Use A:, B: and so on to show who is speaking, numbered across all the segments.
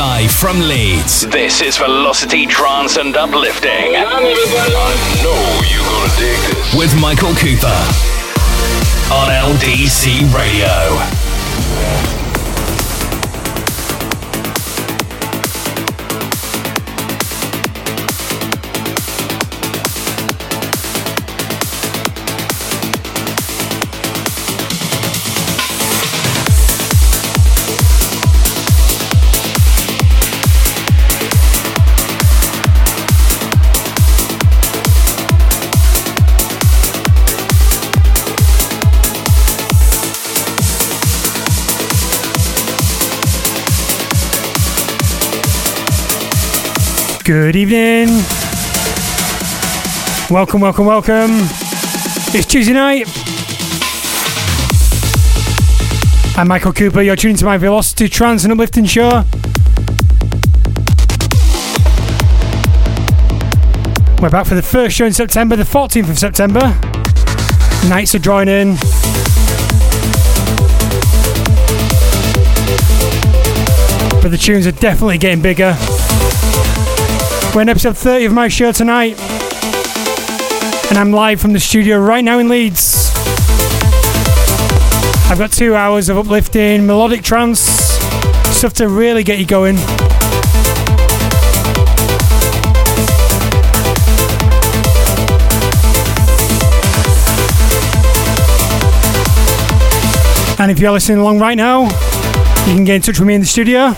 A: Live from Leeds, this is Velocity Trance and Uplifting.
B: I know you're gonna dig this.
A: With Michael Cooper on LDC Radio.
C: Good evening. Welcome, welcome, welcome. It's Tuesday night. I'm Michael Cooper. You're tuning to my Velocity Trance and Uplifting show. We're back for the first show in September, the 14th of September. Nights are drawing in. But the tunes are definitely getting bigger. We're in episode 30 of my show tonight. And I'm live from the studio right now in Leeds. I've got two hours of uplifting melodic trance, stuff to really get you going. And if you're listening along right now, you can get in touch with me in the studio.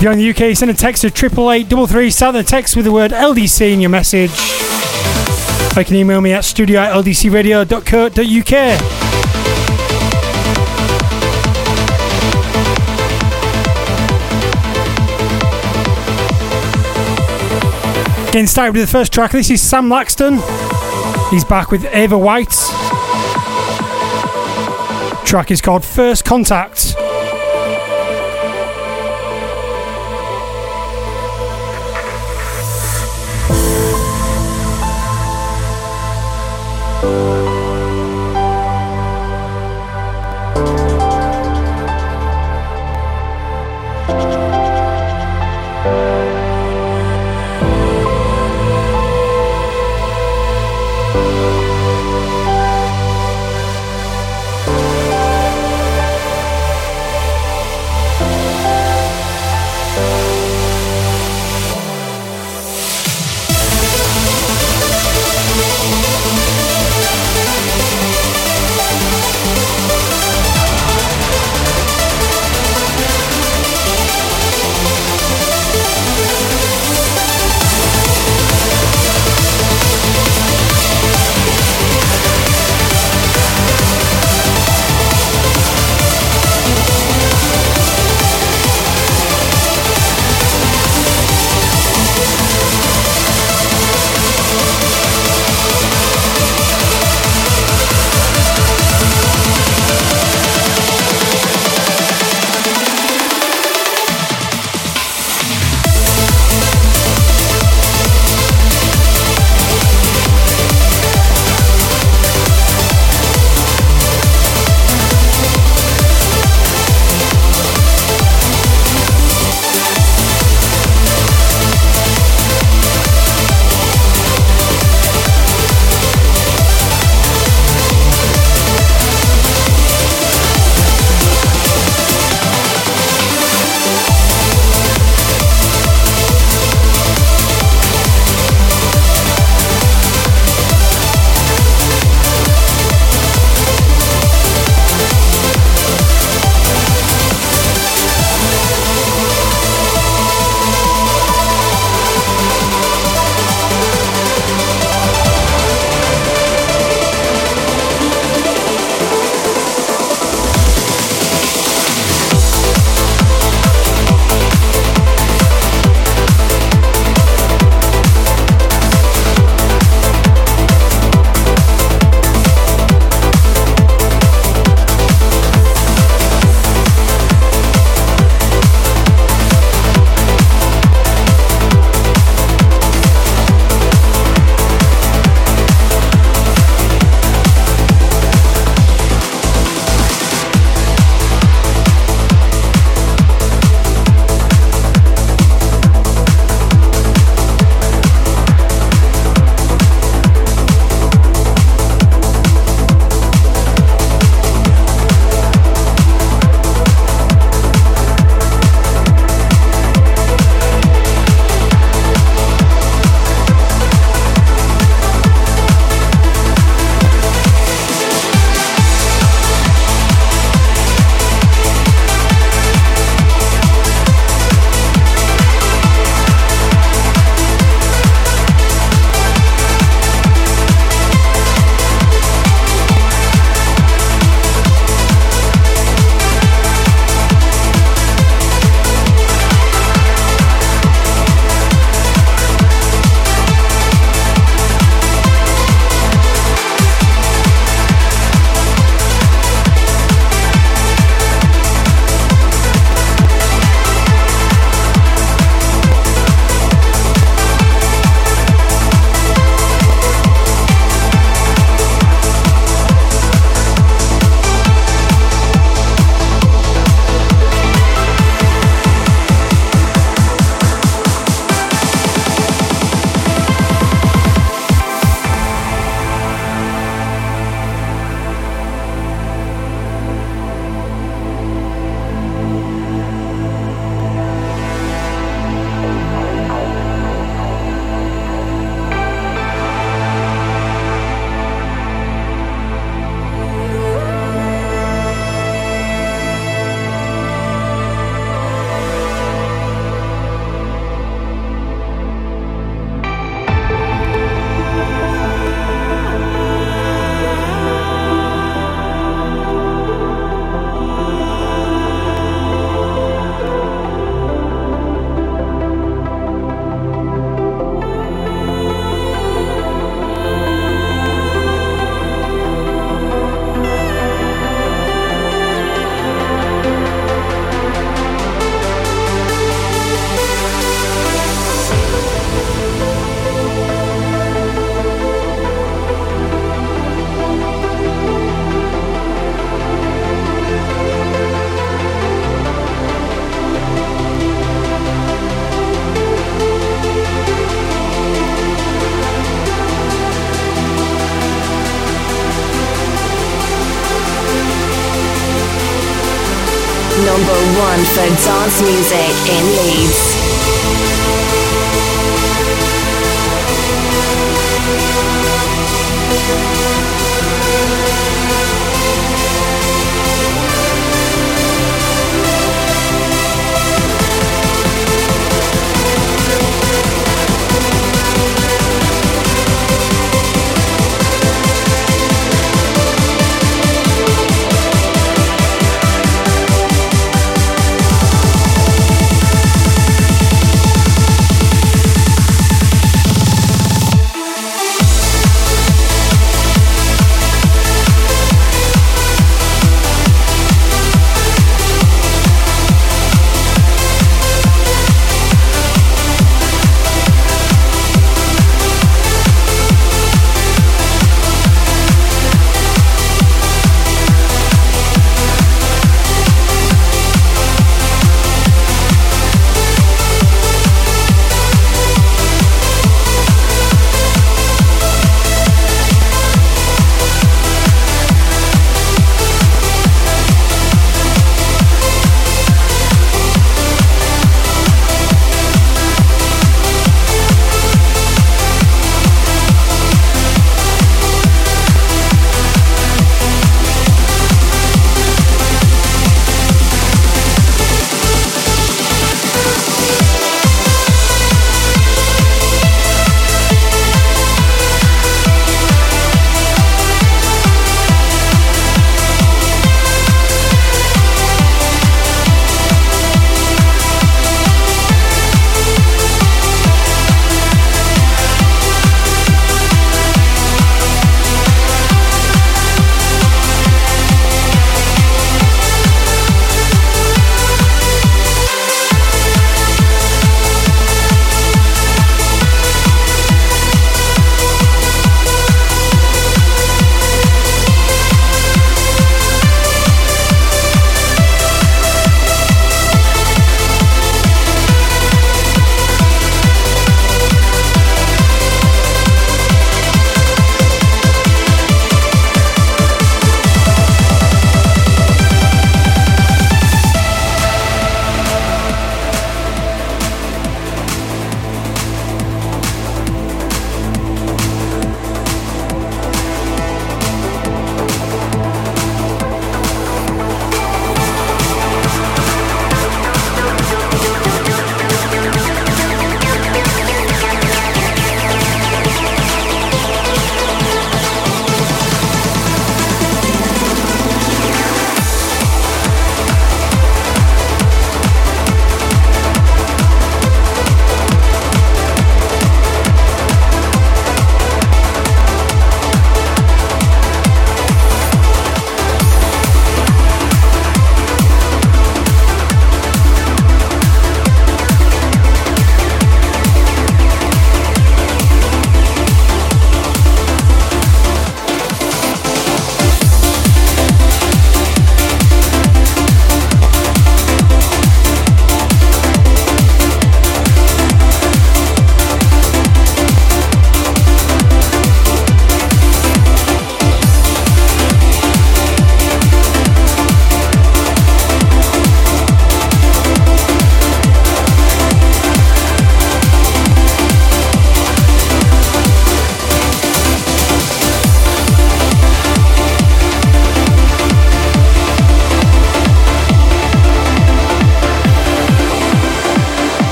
C: If you're in the UK, send a text to 888 Start the text with the word LDC in your message. Or you can email me at studio at ldcradio.co.uk. Getting started with the first track. This is Sam Laxton. He's back with Ava White. Track is called First Contact.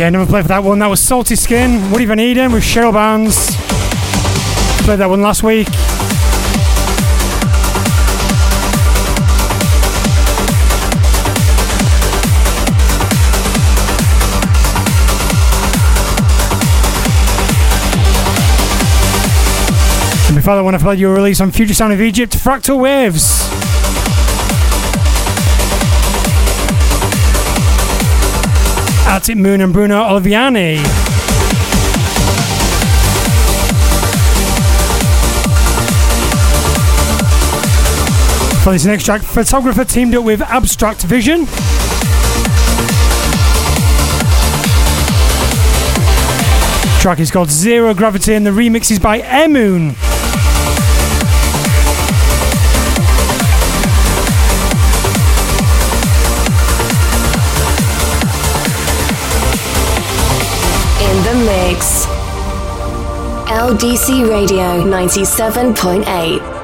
C: Yeah, never played for that one. That was Salty Skin, Woody van Eyden with Cheryl Barnes. Played that one last week. And before that one, I played your release on Future Sound of Egypt, Fractal Waves. Moon and Bruno Oliviani. For this next track, photographer teamed up with Abstract Vision. Track is called Zero Gravity and the remix is by Moon.
D: LDC Radio 97.8.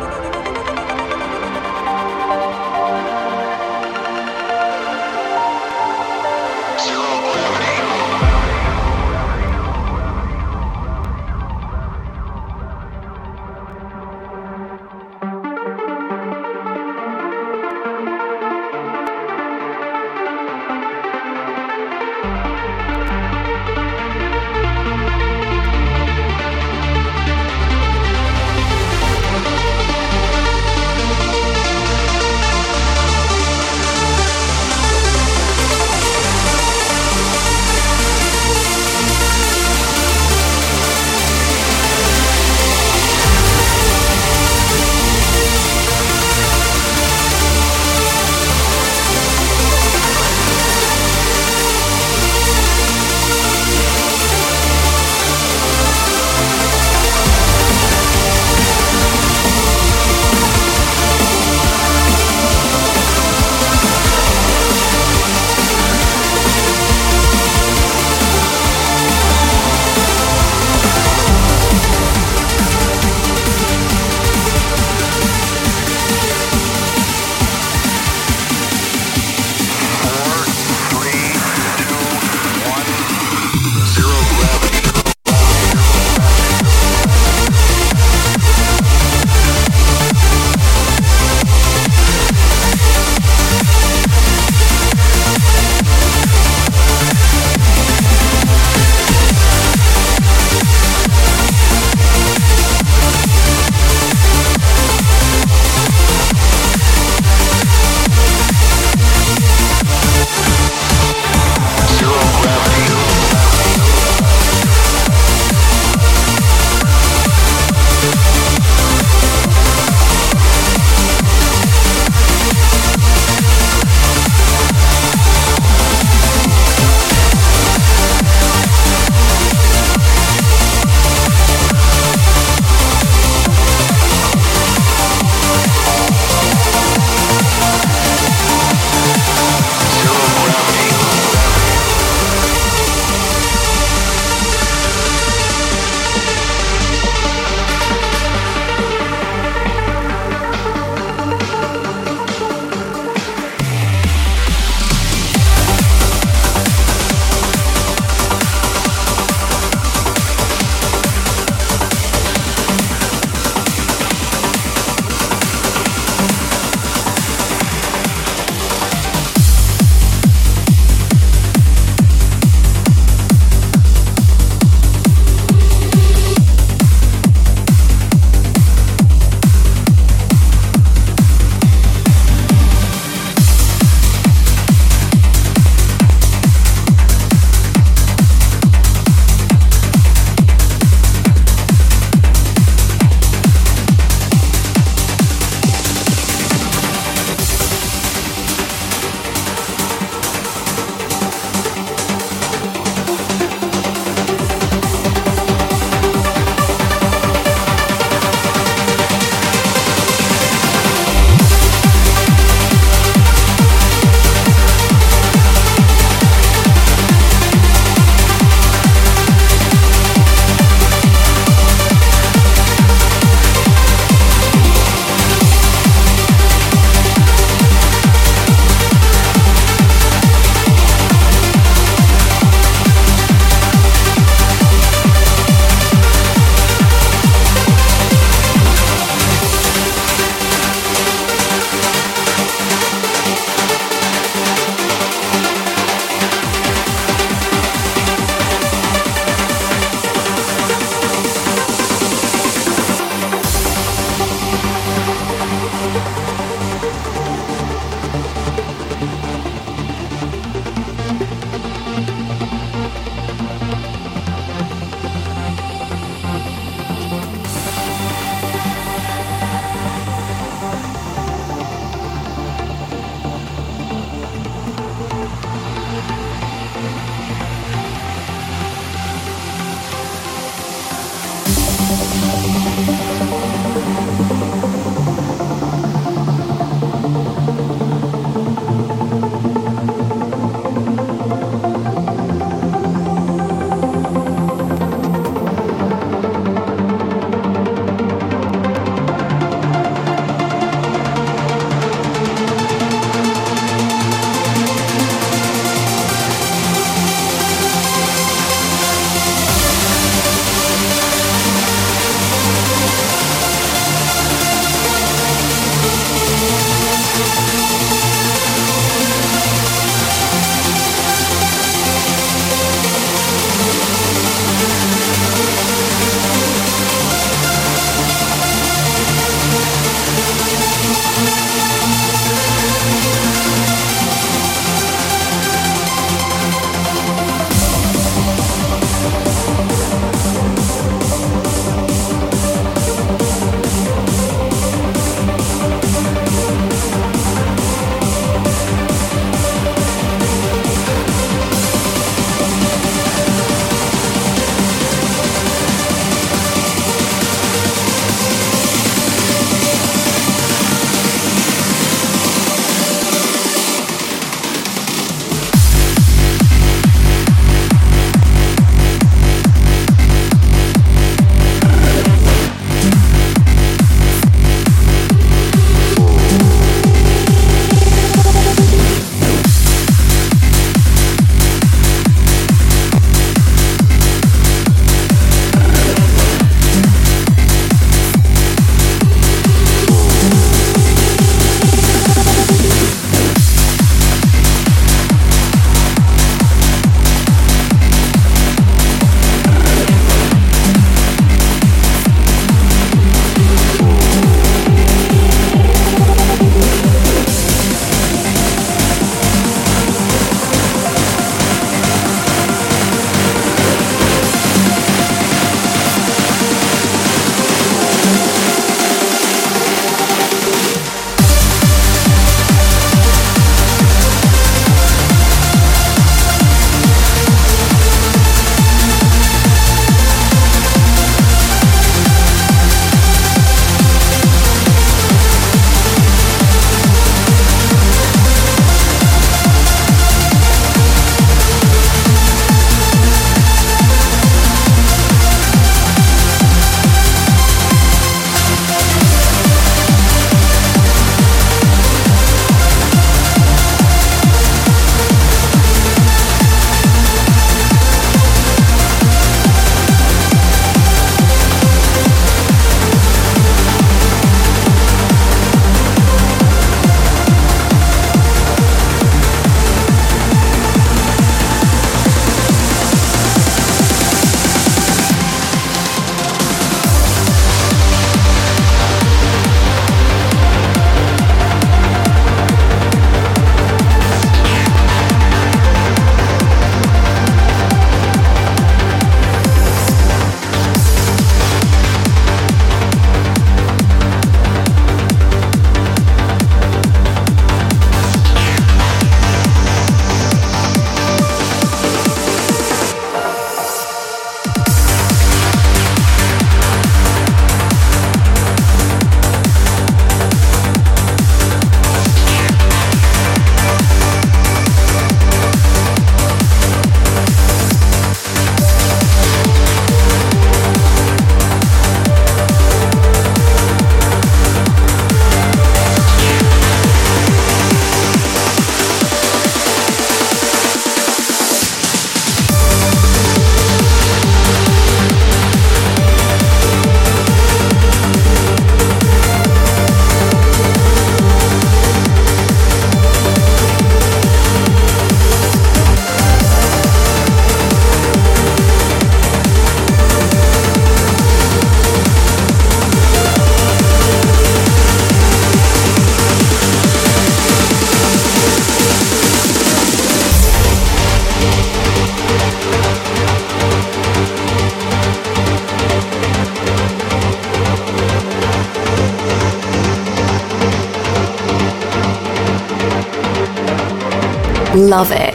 E: Love it.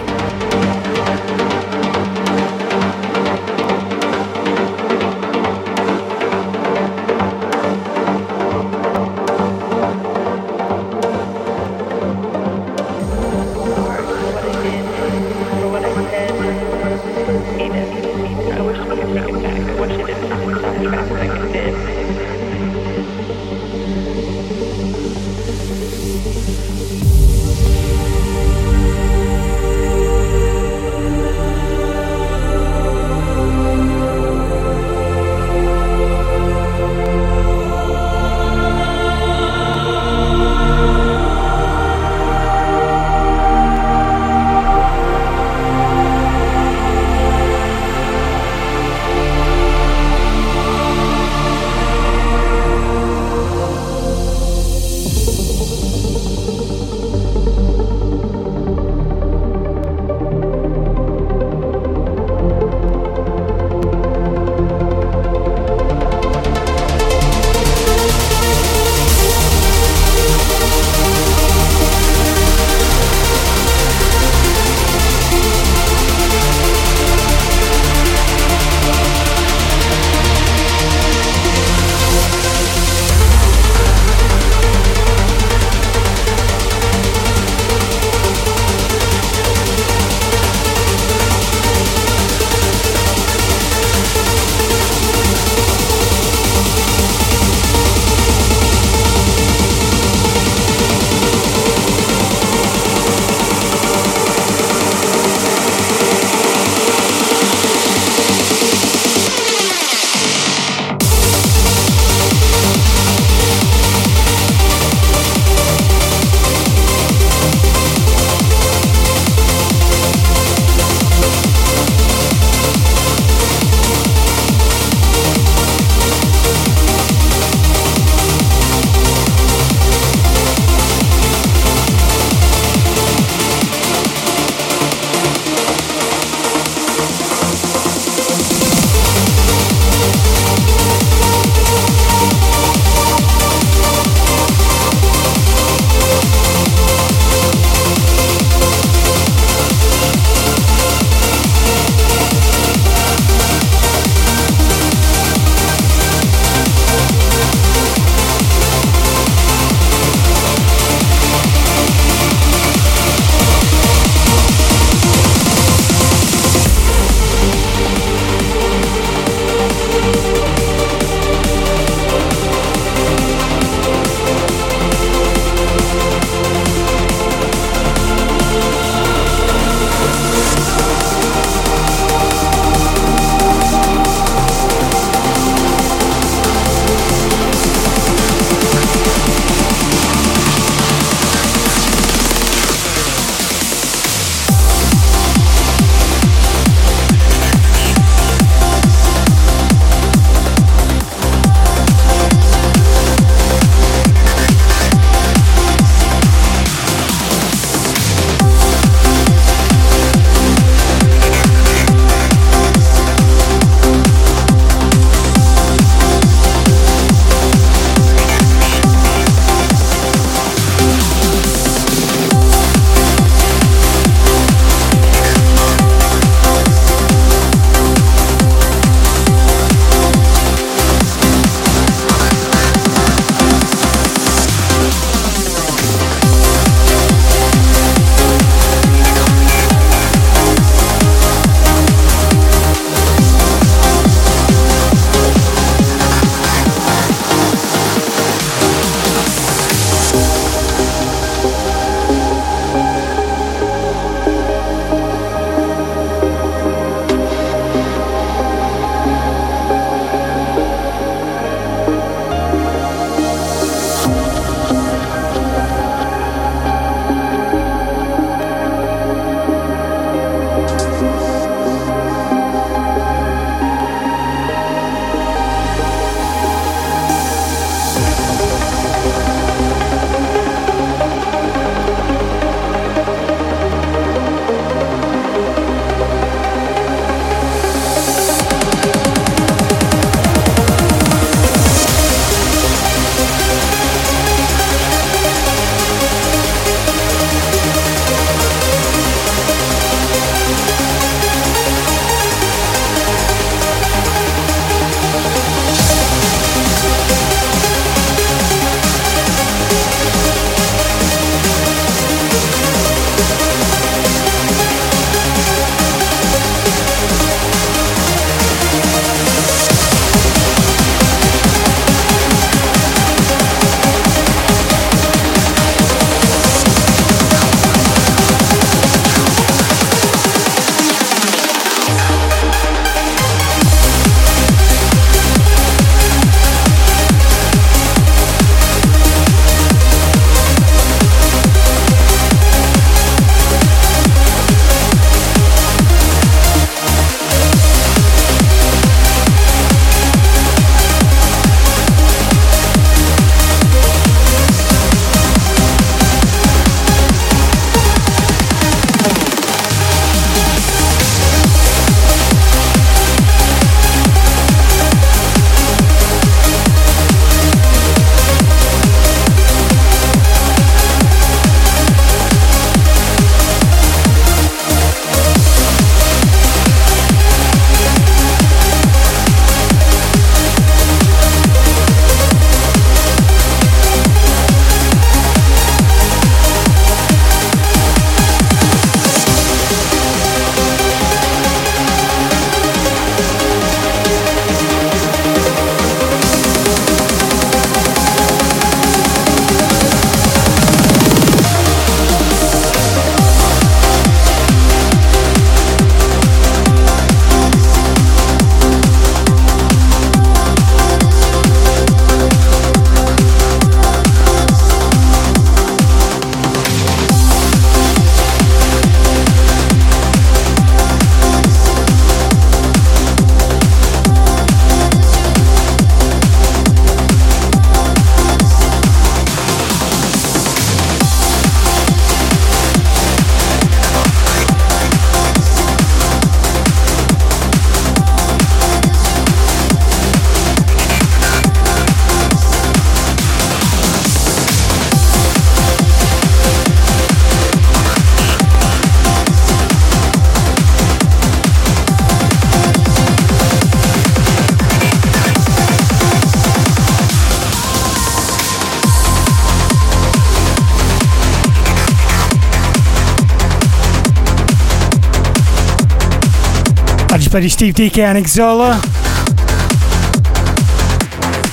C: Played Steve DK and Exola.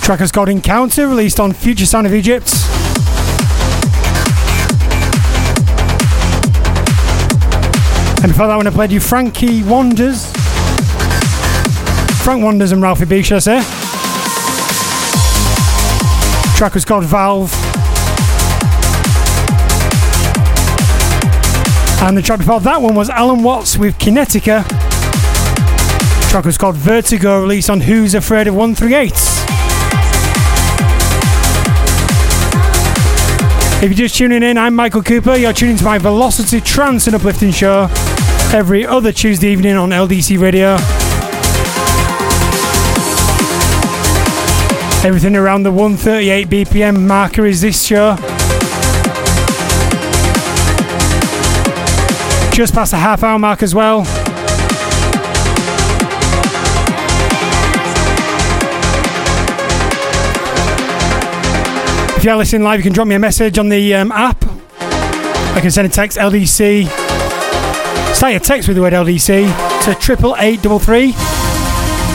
C: Track has got Encounter, released on Future Sound of Egypt. And before that one I played you Frankie Waanders. Frank Waanders and Ralphie B, should I say. Track was called Valve. And the track before that one was Allen Watts with Kinetica. Track was called Vertigo, released on Who's Afraid of 138. If you're just tuning in, I'm Michael Cooper. You're tuning to my Velocity Trance and Uplifting show every other Tuesday evening on LDC Radio. Everything around the 138 BPM marker is this show. just past the half hour mark as well. If you are listening live, you can drop me a message on the um, app. I can send a text LDC. Start your text with the word LDC to triple eight double three,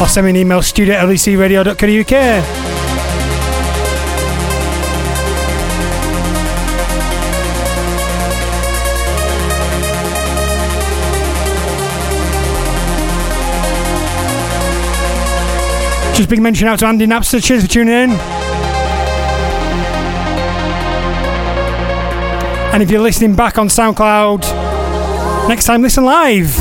C: or send me an email studio at ldcradio.co.uk. Just big mention out to Andy Napster. Cheers for tuning in. And if you're listening back on SoundCloud, next time listen live.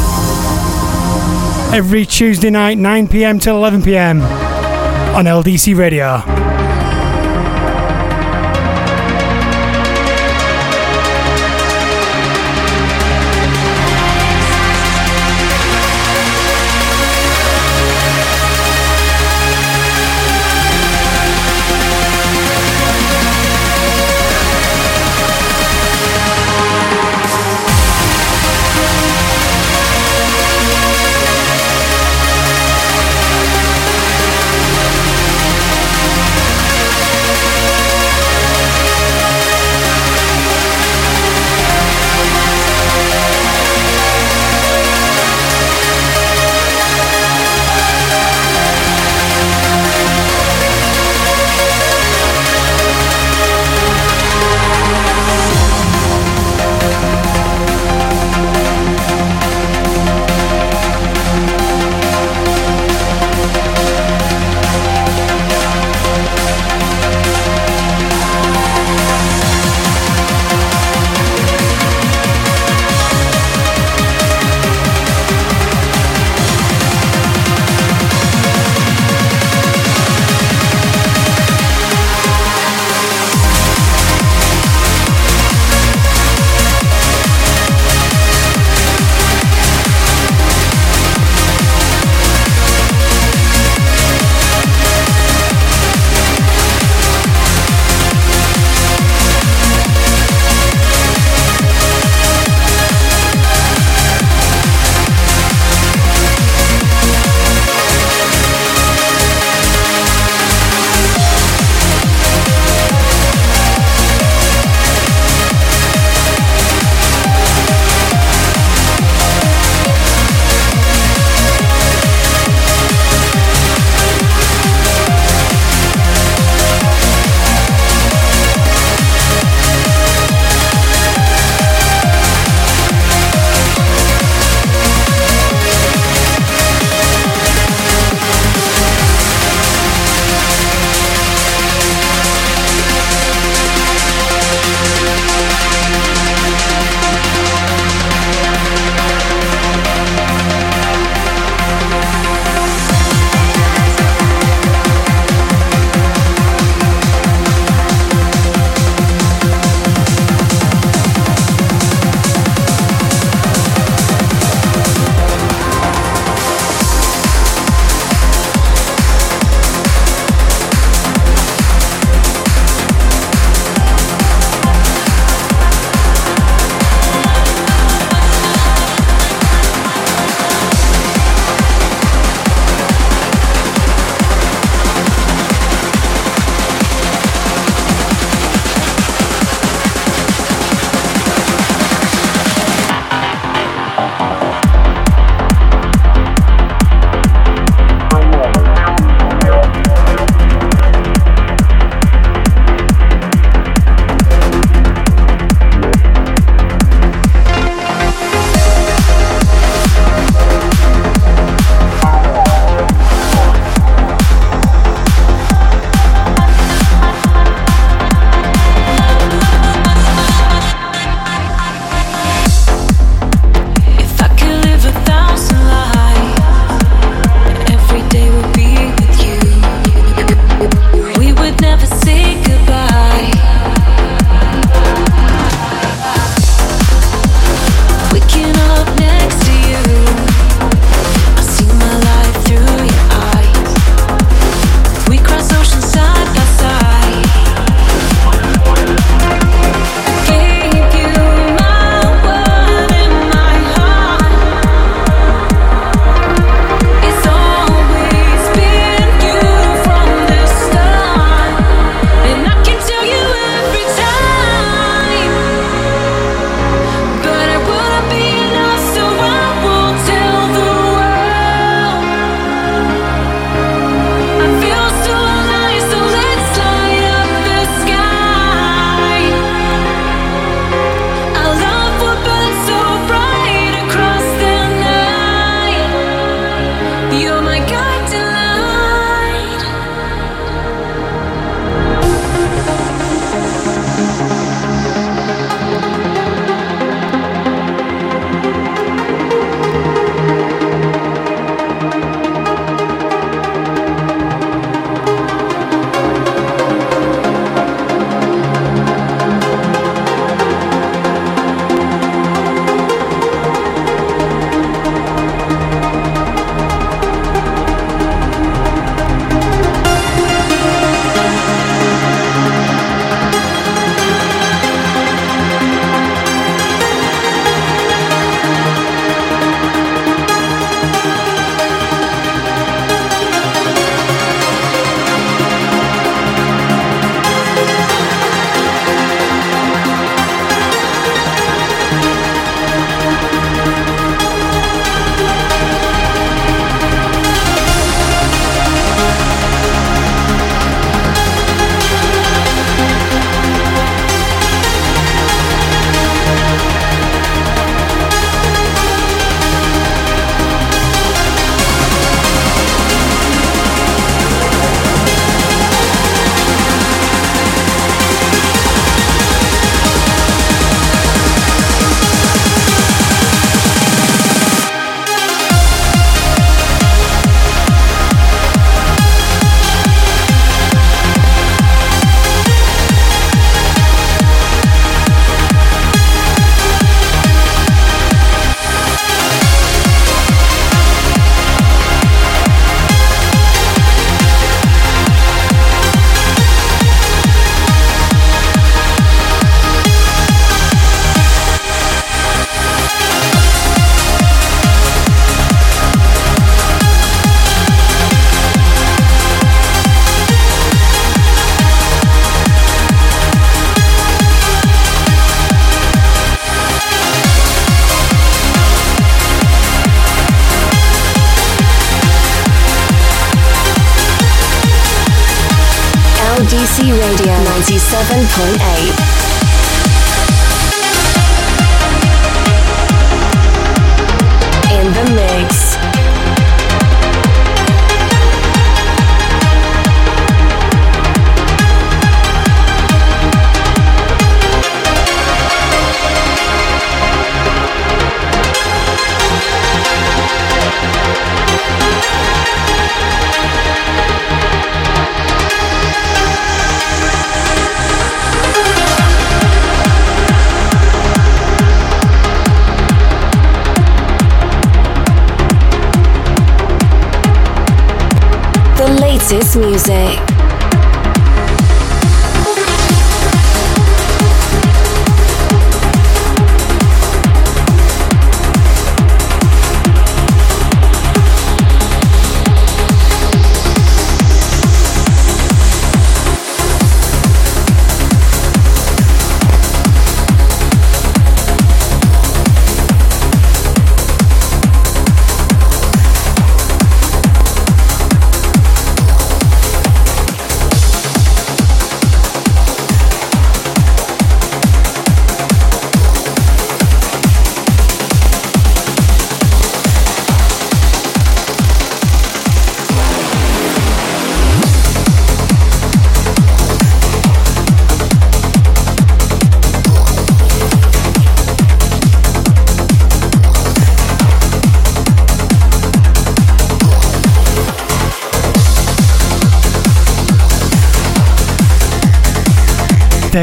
C: Every Tuesday night, 9 pm till 11 pm on LDC Radio.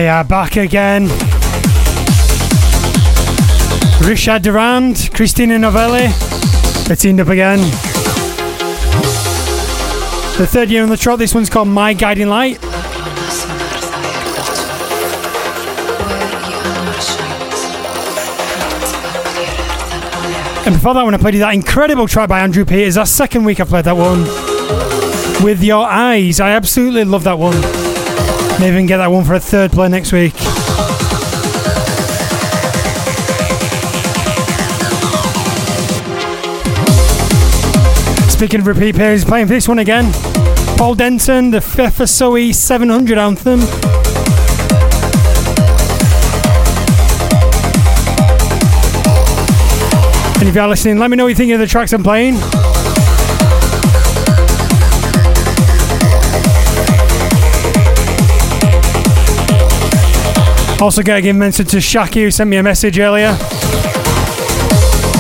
C: Are back again. Richard Durand, Christina Novelli, they teamed up again. The third year on the trot, this one's called My Guiding Light. And before that one, I played you that incredible track by Andrew Peters. That's second week I've played that one. With Your Eyes. I absolutely love that one. Maybe even get that one for a third play next week. Speaking of repeat players, playing for this one again. Paul Denton, the FSOE 700 anthem. And if you are listening, let me know what you think of the tracks I'm playing. Also, get a give mention to Shaki who sent me a message earlier.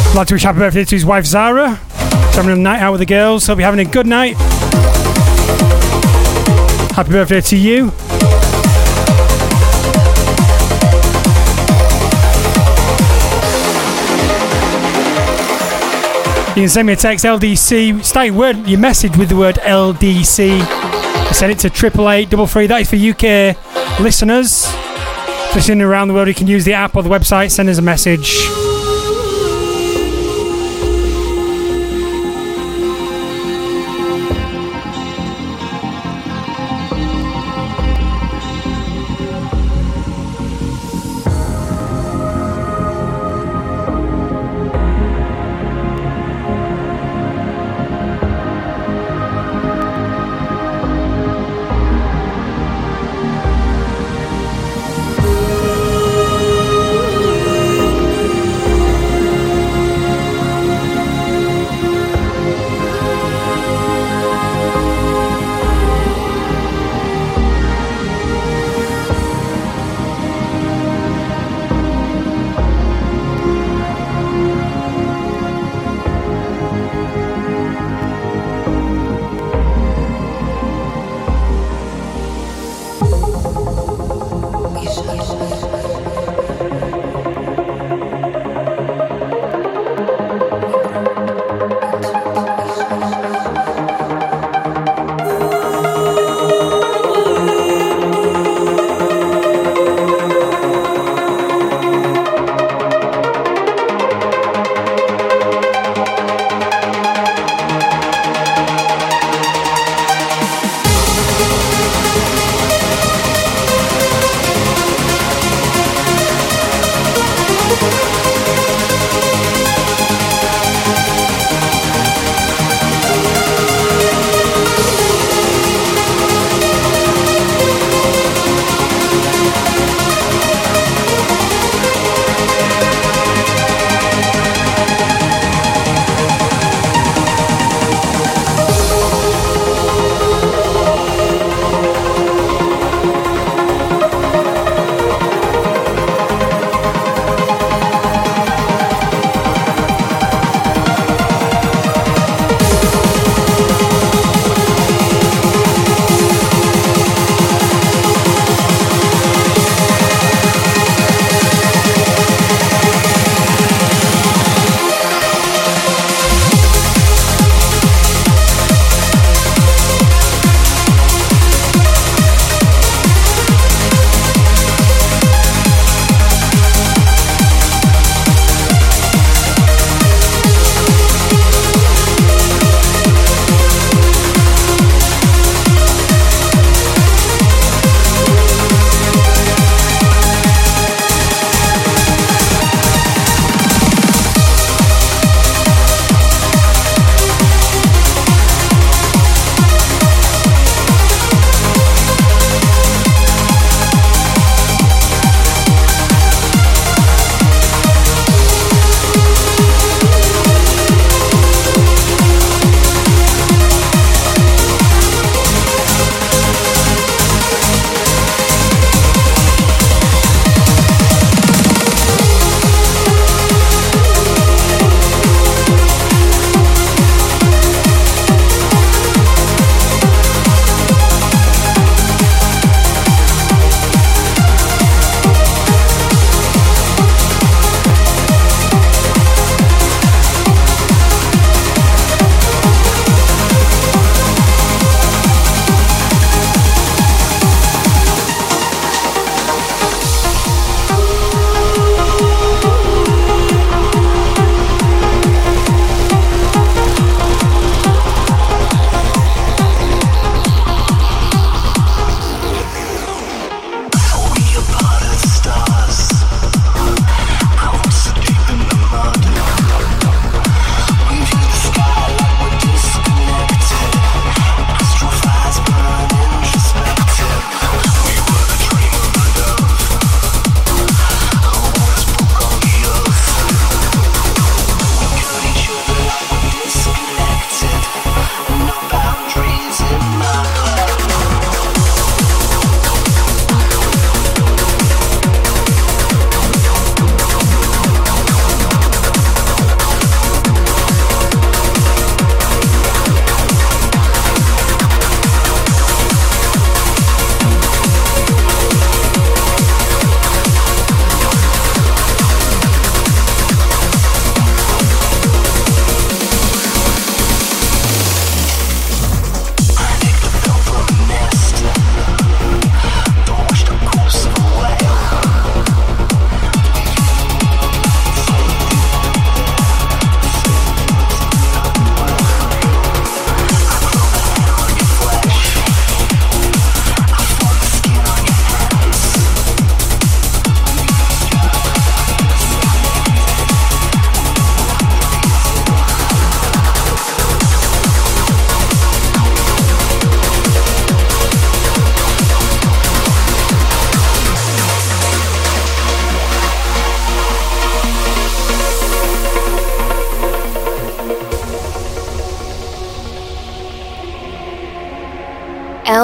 C: I'd like to wish happy birthday to his wife Zara. Having a night out with the girls. Hope you're having a good night. Happy birthday to you. You can send me a text LDC. Start word your message with the word LDC. Send it to triple eight double three. That is for UK listeners. Listening around the world, you can use the app or the website, send us a message.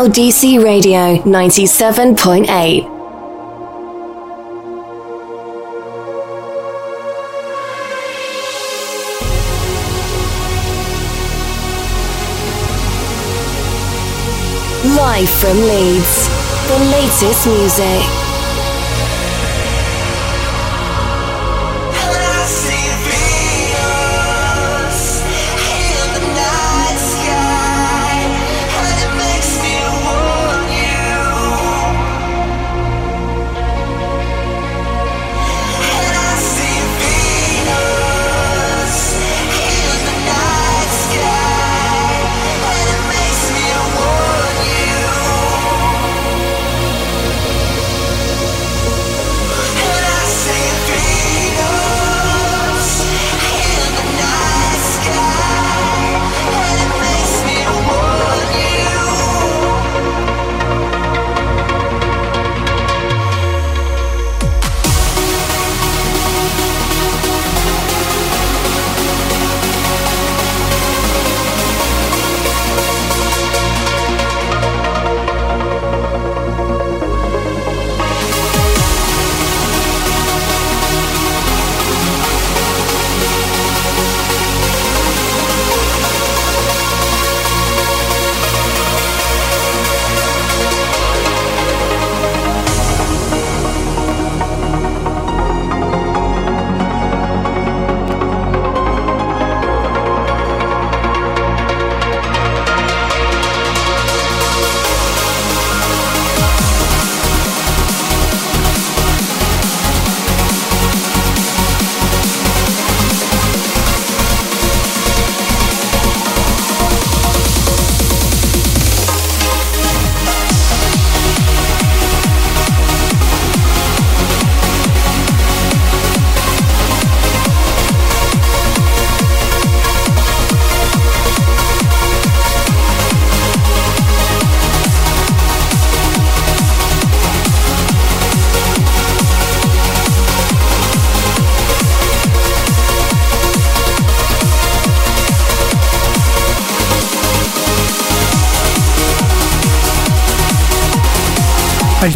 D: LDC Radio 97.8. Live from Leeds, the latest music.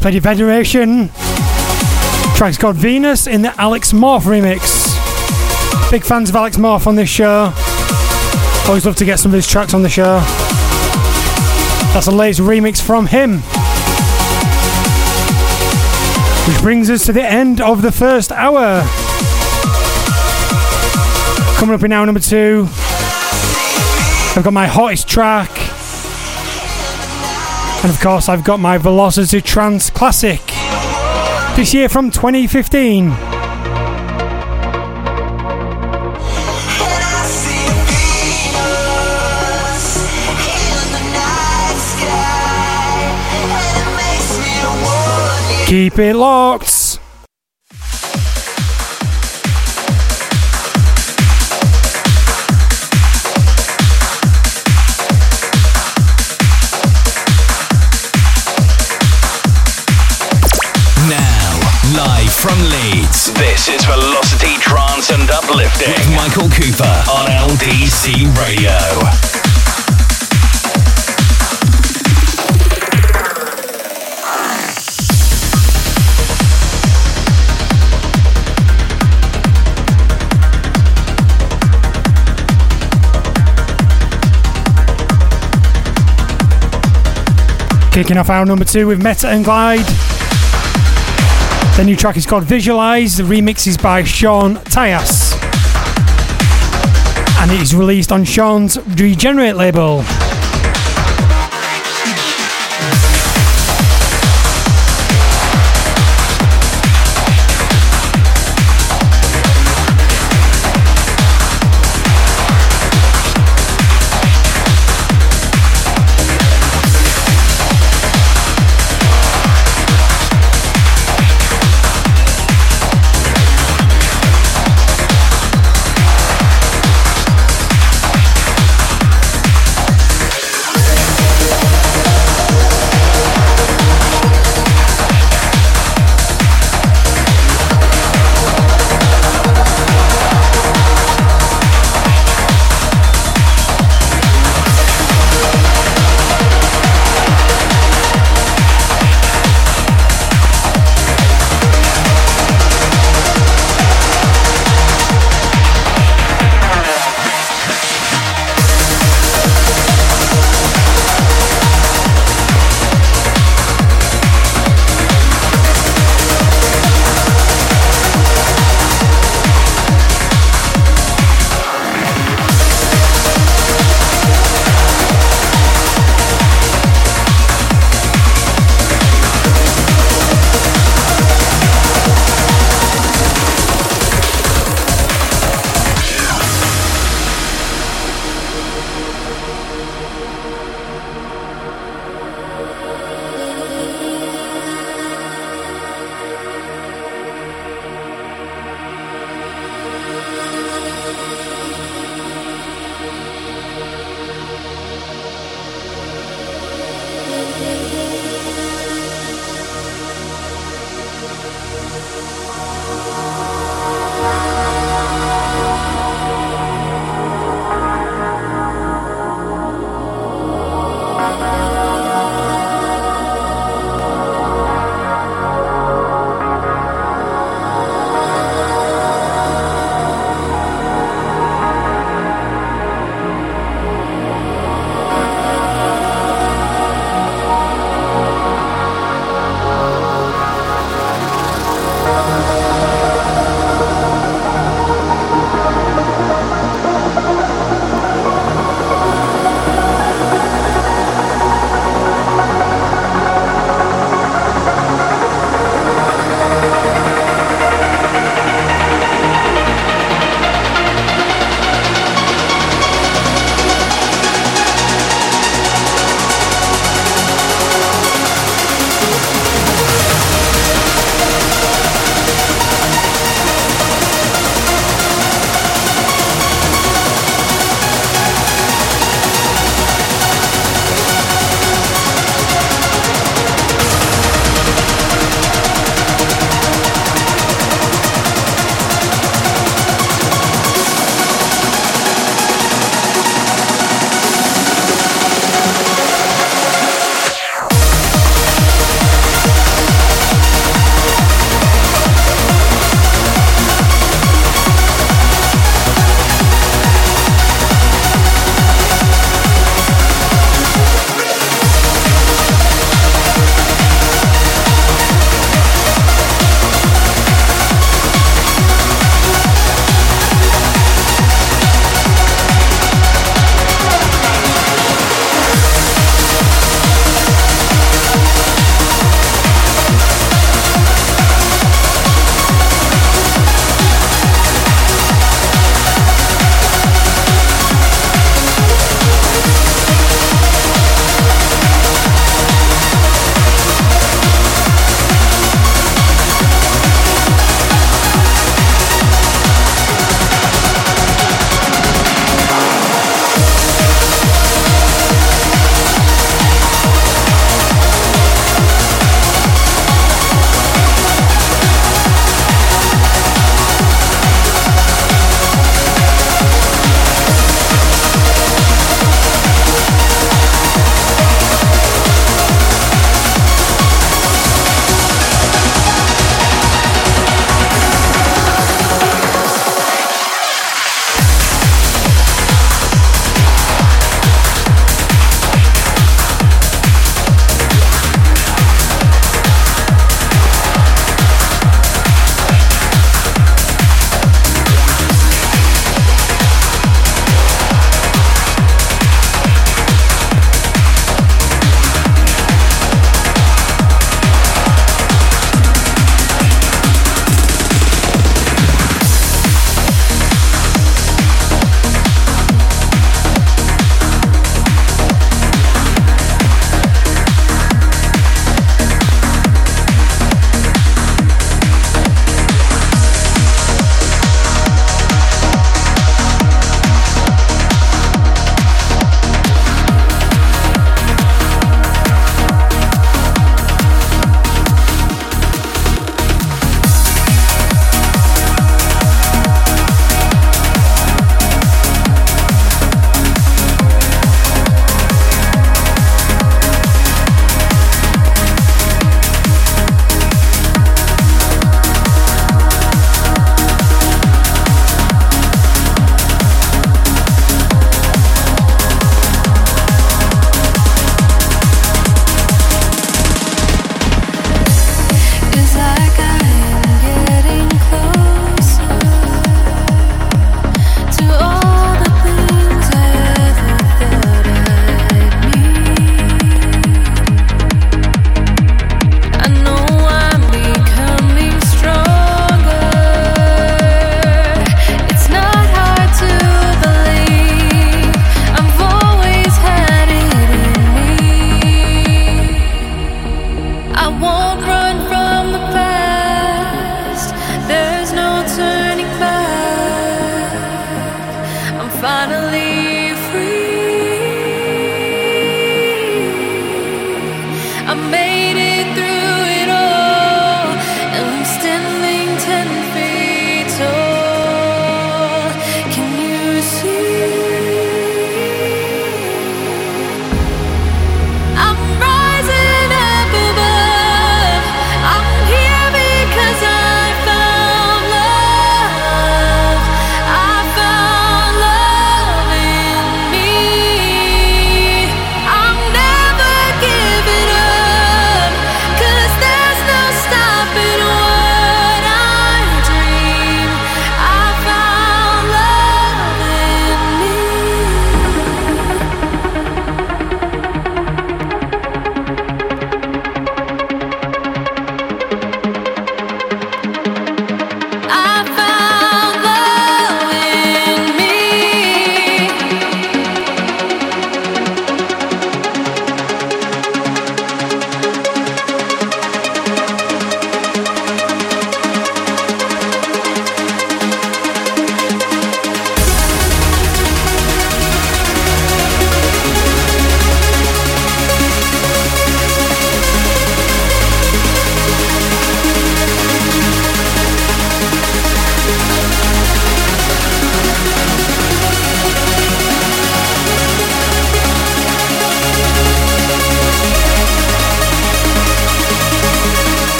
C: Played your Federation. Track's called Venus in the Alex Morph remix. Big fans of Alex Morph on this show. Always love to get some of his tracks on the show. That's the latest remix from him. Which brings us to the end of the first hour. Coming up in hour number two, I've got my hottest track and of course, I've got my Velocity Trance Classic this year from 2015. Keep it locked. Kicking off hour number two with Metta and Glyde. The new track is called Visualize. The remix is by Sean Tyas. And it is released on Sean's Regenerate label.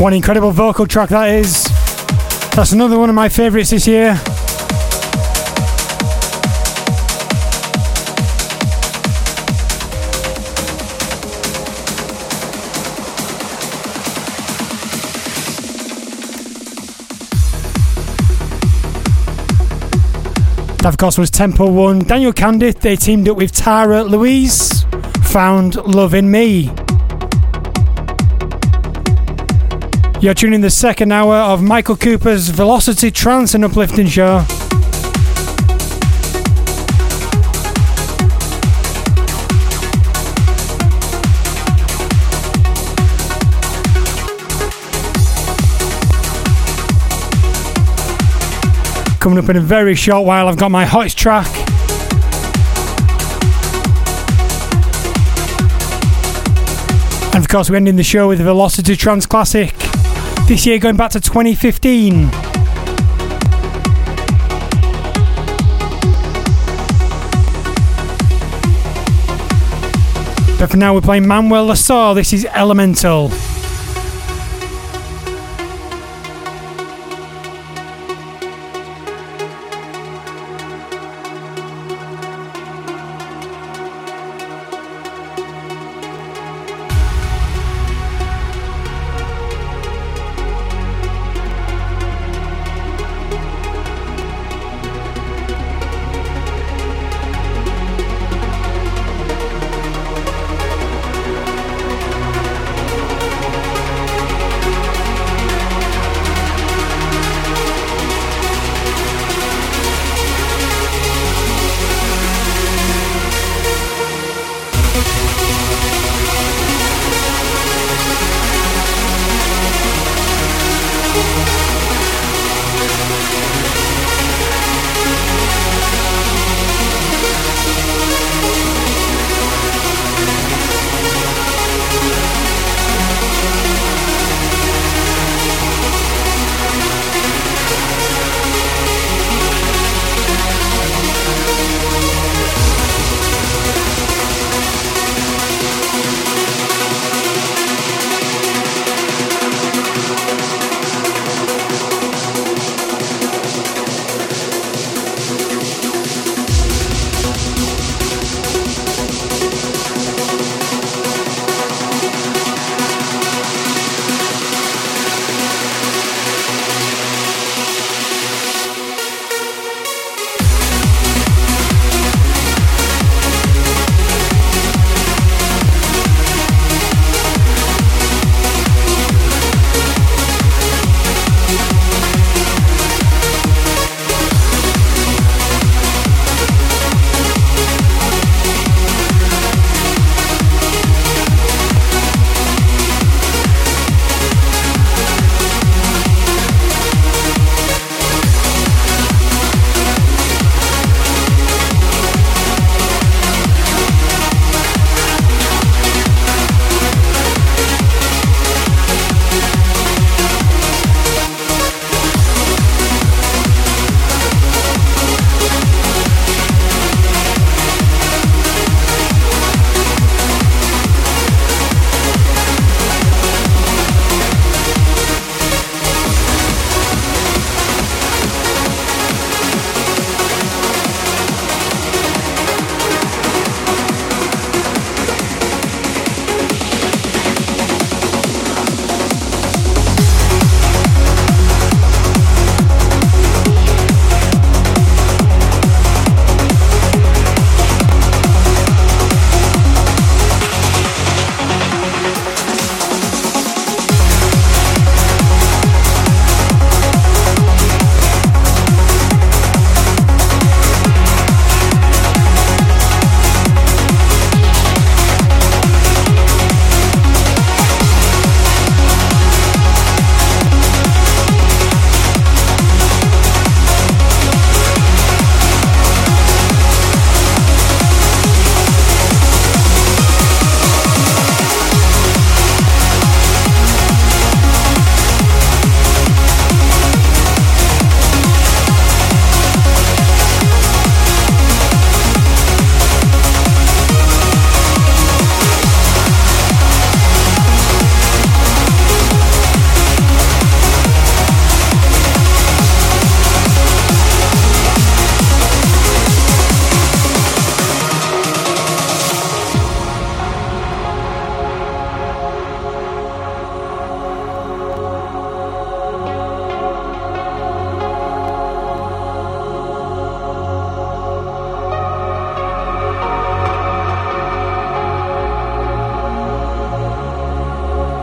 C: One incredible vocal track that is. That's another one of my favourites this year. That, of course, was Tempo One. Daniel Kandi, they teamed up with Tara Louise, found Love in Me. You're tuning the second hour of Michael Cooper's Velocity Trance and Uplifting Show. Coming up in a very short while, I've got my hottest track And of course, we're ending the show with Velocity Trance Classic. This year going back to 2015. But for now, we're playing Manuel Lasar. This is Elemental.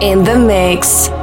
D: In the mix.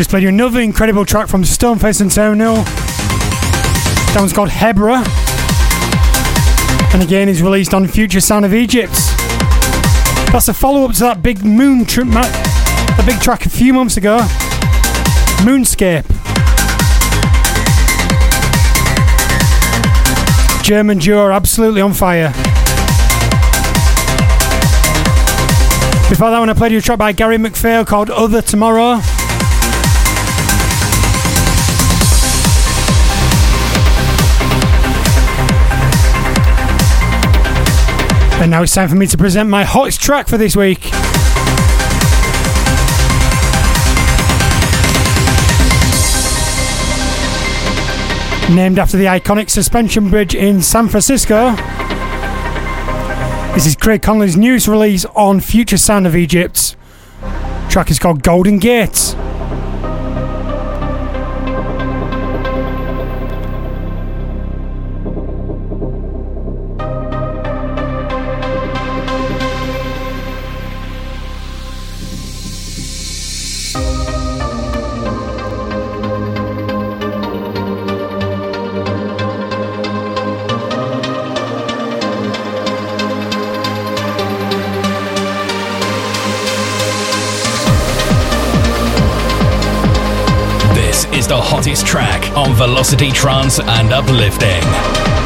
C: Just played you another incredible track from Stoneface and Terminal. That one's called Hebra. And again is released on Future Sound of Egypt. That's a follow up to that big moon trip, a big track a few months ago. Moonscape. German duo are absolutely on fire. Before that one, I played you a track by Gary MacPhail called Other Tomorrow. And now it's time for me to present my hottest track for this week. Named after the iconic suspension bridge in San Francisco. This is Craig Connelly's news release on Future Sound of Egypt. Track is called Golden Gate.
A: Hottest track on Velocity Trance and Uplifting.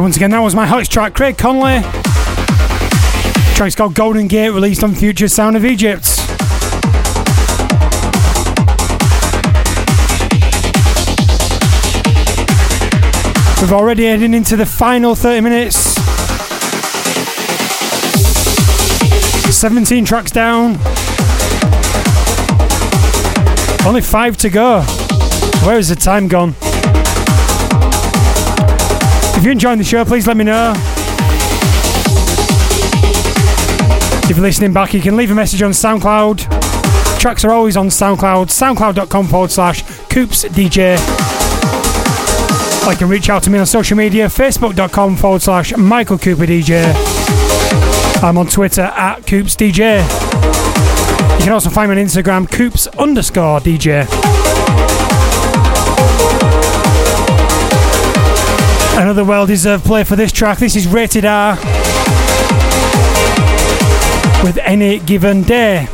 C: Once again, that was my hottest track, Craig Connelly. Track's called Golden Gate, released on Future Sound of Egypt. We've already heading into the final 30 minutes. 17 tracks down. Only five to go. Where has the time gone? If you're enjoying the show, please let me know. If you're listening back, you can leave a message on SoundCloud. Tracks are always on SoundCloud, soundcloud.com forward slash Coops DJ. You can reach out to me on social media, facebook.com forward slash Michael Cooper DJ. I'm on Twitter at Coops DJ. You can also find me on Instagram, Coops underscore DJ. Another well deserved play for this track. This is Rated R with Any Given Day.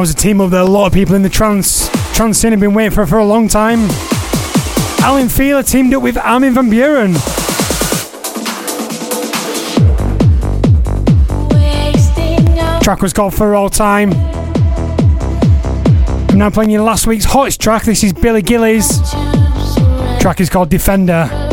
F: Was a team up that a lot of people in the trance trance scene have been waiting for for a long time. Alan Feeler teamed up with Armin van Buuren. Track was called For All Time. I'm now playing you last week's hottest track. This is Billy Gillies. Track is called Defender.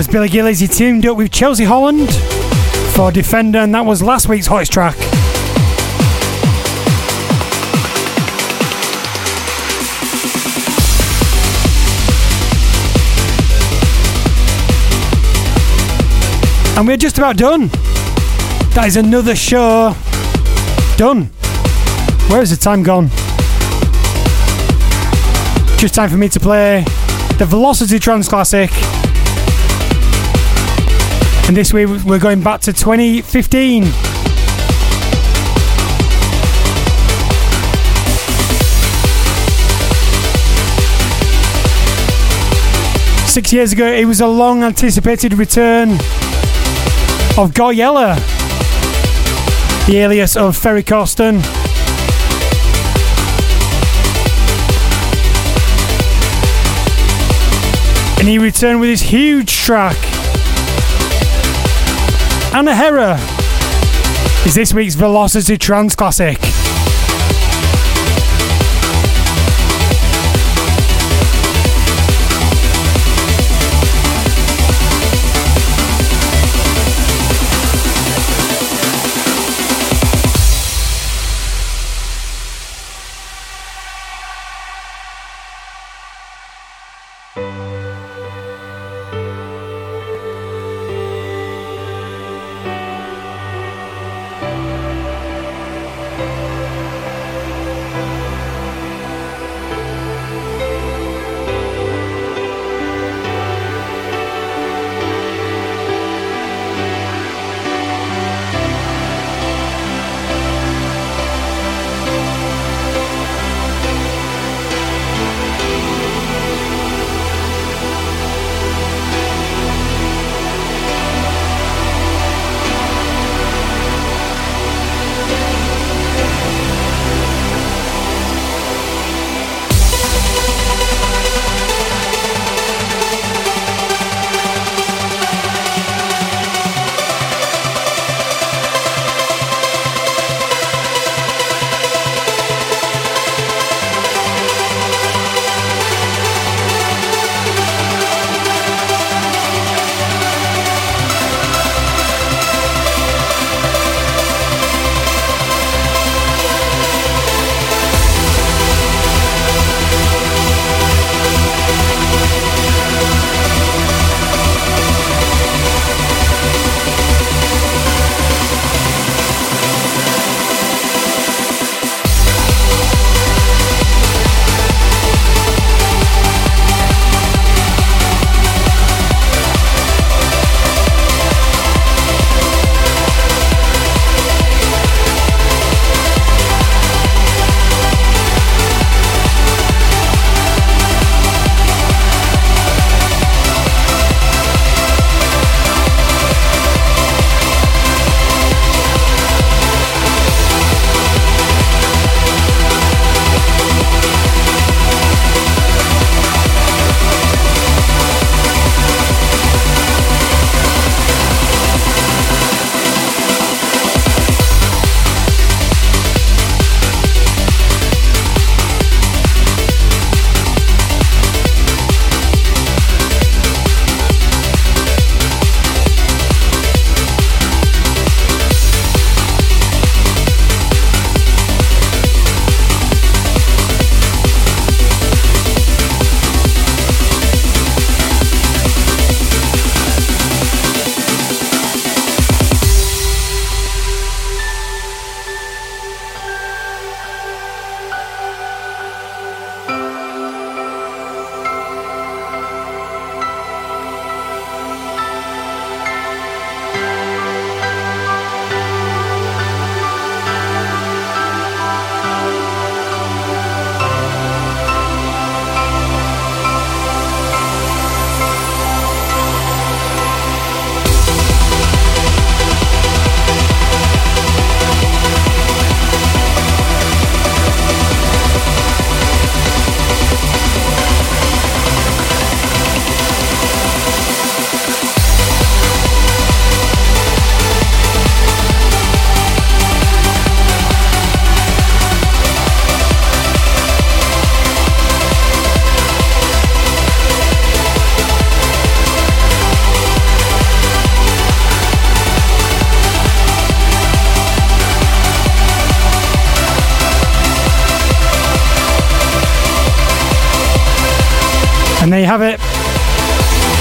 F: Was Billy Gillies. He teamed up with Chelsea Holland for Defender, and that was last week's hottest track. And we're just about done. That is another show done.
C: Where's the time gone? Just time for me to play the Velocity Trance Classic. And this week we're going back to 2015. Six years ago, it was a long anticipated return of Gouryella, the alias of Ferry Corsten. And he returned with his huge track. Anahera is this week's Velocity Trance Classic.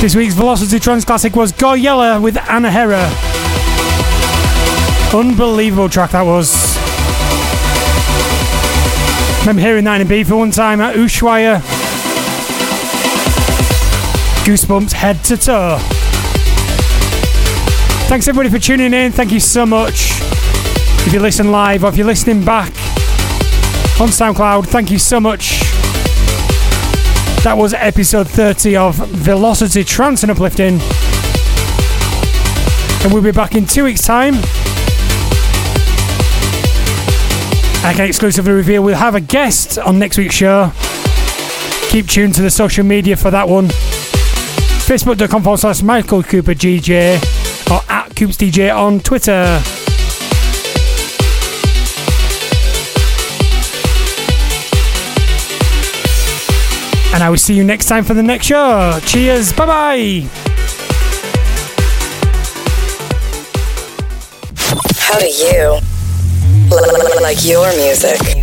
C: This week's Velocity Trance Classic was Gouryella with Anahera. Unbelievable track that was. remember hearing that in Ibiza one time at Ushuaia. Goosebumps head to toe. Thanks everybody for tuning in. Thank you so much. If you listen live or if you're listening back on SoundCloud, thank you so much. That was episode 30 of Velocity Trance and Uplifting. And we'll be back in two weeks' time. I can exclusively reveal we'll have a guest on next week's show. Keep tuned to the social media for that one. Facebook.com forward slash Michael Cooper DJ or at Coops DJ on Twitter. And I will see you next time for the next show. Cheers. Bye bye.
G: How do you like your music?